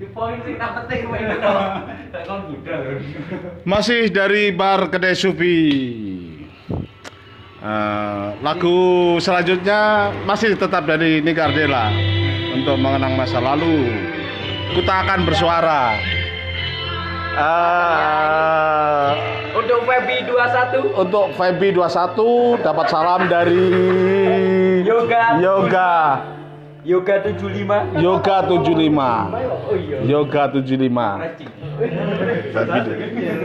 Masih dari bar kedai Supi. Eh, lagu selanjutnya masih tetap dari Nicardella untuk mengenang masa lalu. Kita akan bersuara. Eh, Untuk Febi 21 untuk Febi 21 dapat salam dari Yoga Yoga Yoga 75 Yoga 75 Oh iya. Yoga 75 Racing.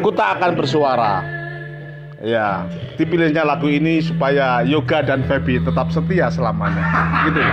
Kuta akan bersuara Ya, dipilihnya lagu ini supaya Yoga dan Feby tetap setia selamanya. Gitu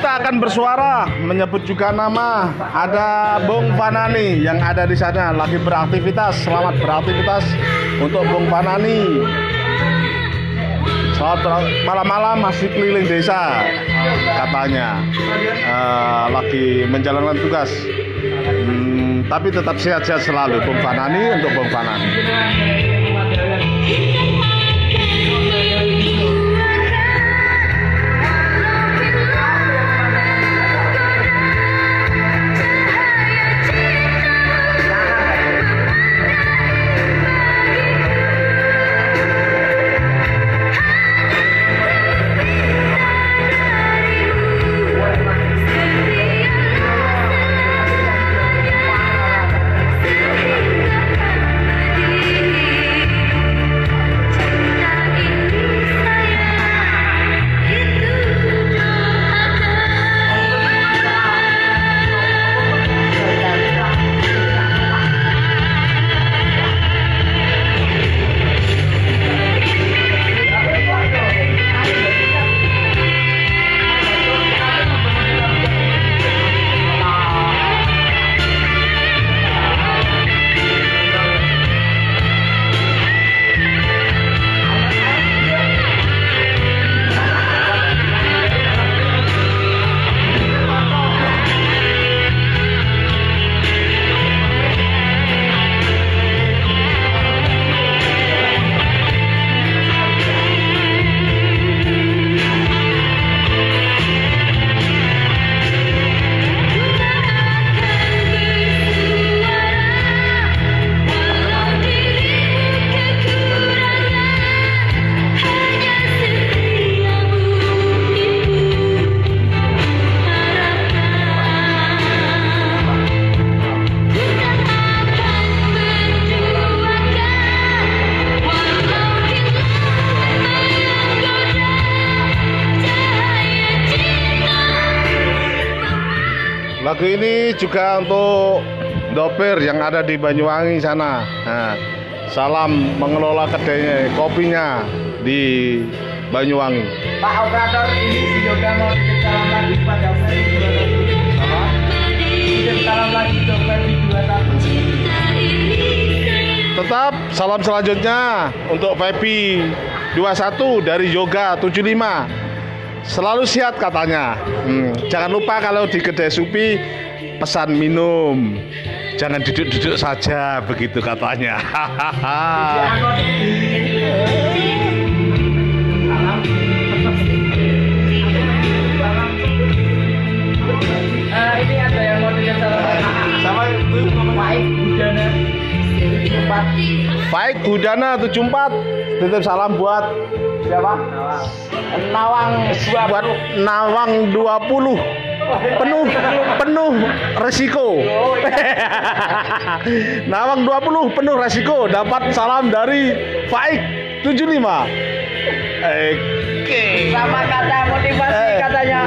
Kuta akan bersuara menyebut juga nama ada Bung Fanani yang ada di sana lagi beraktivitas. Selamat beraktivitas untuk Bung Fanani. Selamat malam-malam masih keliling desa katanya Eh, lagi menjalankan tugas. Hmm, tapi tetap sehat-sehat selalu Bung Fanani untuk Bung Fanani. Lagu ini juga untuk Dopir yang ada di Banyuwangi sana. Nah, salam mengelola kedainya, kopinya di Banyuwangi. Pak operator ini Yoga mau titip salam lagi pada Febi 21 Apa? Titip salam lagi ke Febi 21 Tetap salam selanjutnya untuk Pepi 21 dari Yoga 75. Selalu sehat katanya. Hmm, jangan lupa kalau di kedai Supi pesan minum. Jangan duduk-duduk saja begitu katanya. Ini ada yang mau Budana 74 titip salam buat siapa? Nawang Buat Nawang 20 penuh penuh resiko. Nawang 20 penuh resiko dapat salam dari Faik 75. Oke. Sama kata motivasi Eh, katanya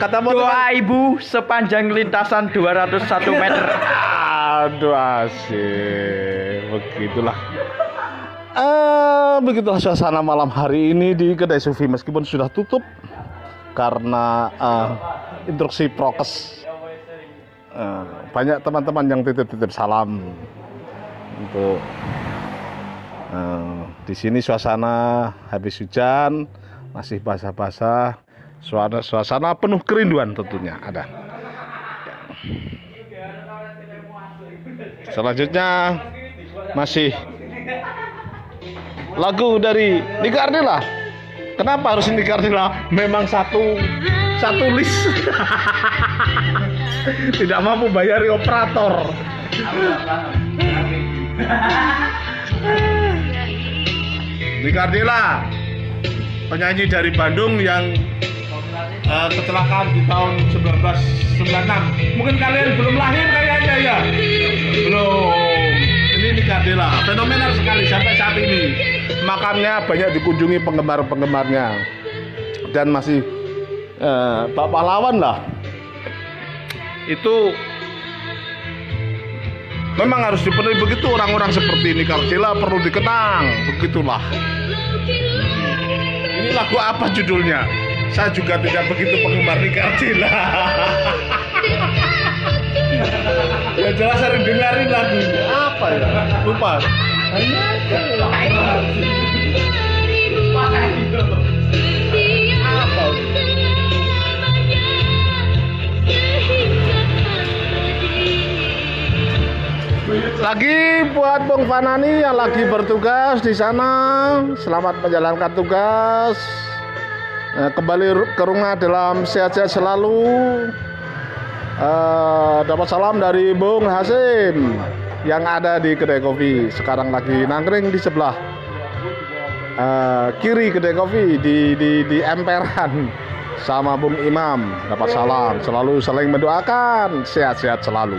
Kata motivasi. Doa ibu sepanjang lintasan 201 meter Aduh asik. Begitulah. Eh, begitulah suasana malam hari ini di kedai Sufi meskipun sudah tutup karena eh, instruksi prokes. Eh, banyak teman-teman yang titip-titip salam untuk eh, di sini suasana habis hujan masih basah-basah suasana, suasana penuh kerinduan tentunya ada. Selanjutnya masih lagu dari Nika Ardila. Kenapa harus Nika Ardila? Memang satu satu list. Tidak mampu bayari operator. Nika Ardila penyanyi dari Bandung yang uh, kecelakaan di tahun 1996. Mungkin kalian belum lahir kayaknya ya. Belum. Ini Nika Ardila fenomenal sekali ini. Makamnya banyak dikunjungi penggemar-penggemarnya dan masih uh, Pak pahlawan lah. Itu Memang harus dipenuhi begitu orang-orang seperti ini Ardila perlu dikenang begitulah. Ini lagu apa judulnya? Saya juga tidak begitu penggemar Ardila. ya jelas sering dengarin lagu apa ya? Lupa. Lagi buat Bung Fanani yang lagi bertugas di sana, selamat menjalankan tugas. Nah, kembali ke rumah dalam sehat-sehat selalu. Uh, dapat salam dari Bung Hasim yang ada di kedai kopi. Sekarang lagi nangkring di sebelah uh, kiri kedai kopi di di di emperan sama Bung Imam. Dapat salam, selalu saling mendoakan sehat-sehat selalu.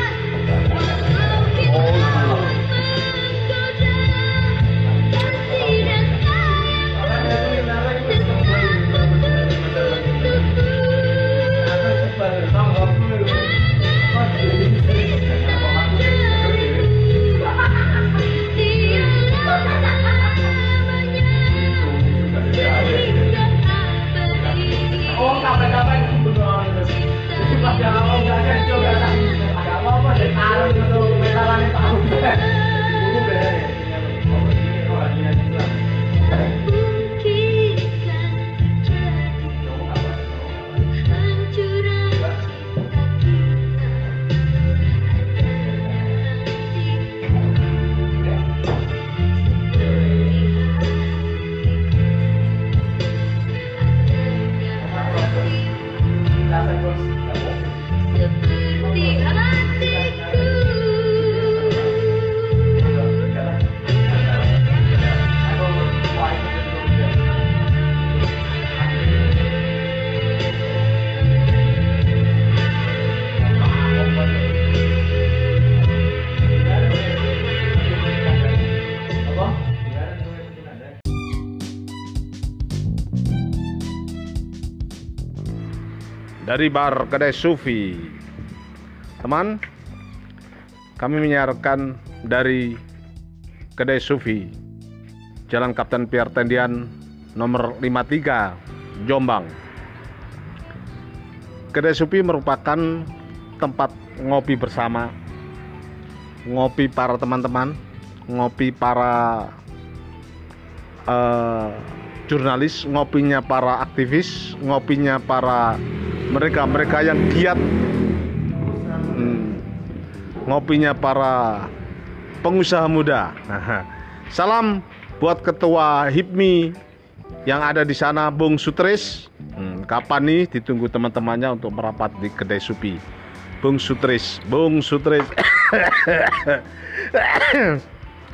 dari bar kedai Sufi. Teman, kami menyiarkan dari kedai Sufi, Jalan Kapten Pierre Tendian nomor 53, Jombang. Kedai Sufi merupakan tempat ngopi bersama, ngopi para teman-teman, ngopi para uh, jurnalis, ngopinya para aktivis, ngopinya para mereka-mereka yang giat hmm, ngopinya para pengusaha muda. Salam buat ketua HIPMI yang ada di sana Bung Sutris. Hmm, kapan nih ditunggu teman-temannya untuk merapat di kedai Supi. Bung Sutris, Bung Sutris.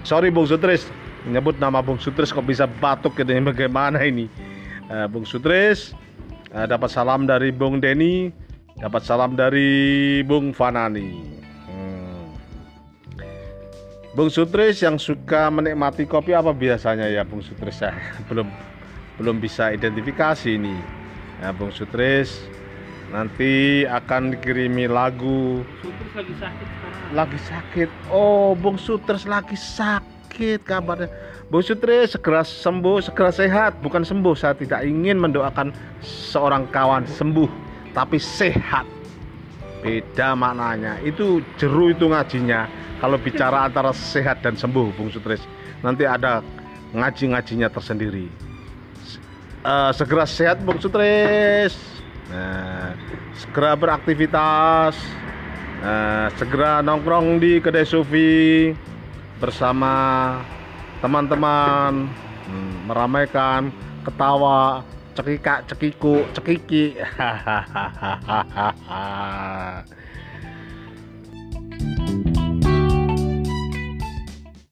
Sorry Bung Sutris, menyebut nama Bung Sutris kok bisa batuk gitu bagaimana ini? Uh, Bung Sutris, Eh, dapat salam dari Bung Denny, dapat salam dari Bung Fanani. Hmm. Bung Sutris yang suka menikmati kopi apa biasanya ya Bung Sutris ya belum belum bisa identifikasi ini. Ya, Bung Sutris nanti akan dikirimi lagu Sutris lagi sakit sekarang. lagi sakit. Oh, Bung Sutris lagi sakit kabarnya. Bung Sutris segera sembuh, segera sehat. Bukan sembuh, saya tidak ingin mendoakan seorang kawan sembuh, tapi sehat. Beda maknanya. Itu jeru itu ngajinya. Kalau bicara antara sehat dan sembuh, Bung Sutris. Nanti ada ngaji-ngajinya tersendiri. Eh, segera sehat, Bung Sutris. Nah, segera beraktivitas. Nah, segera nongkrong di kedai sufi bersama teman-teman hmm, meramaikan ketawa cekikak cekiku cekiki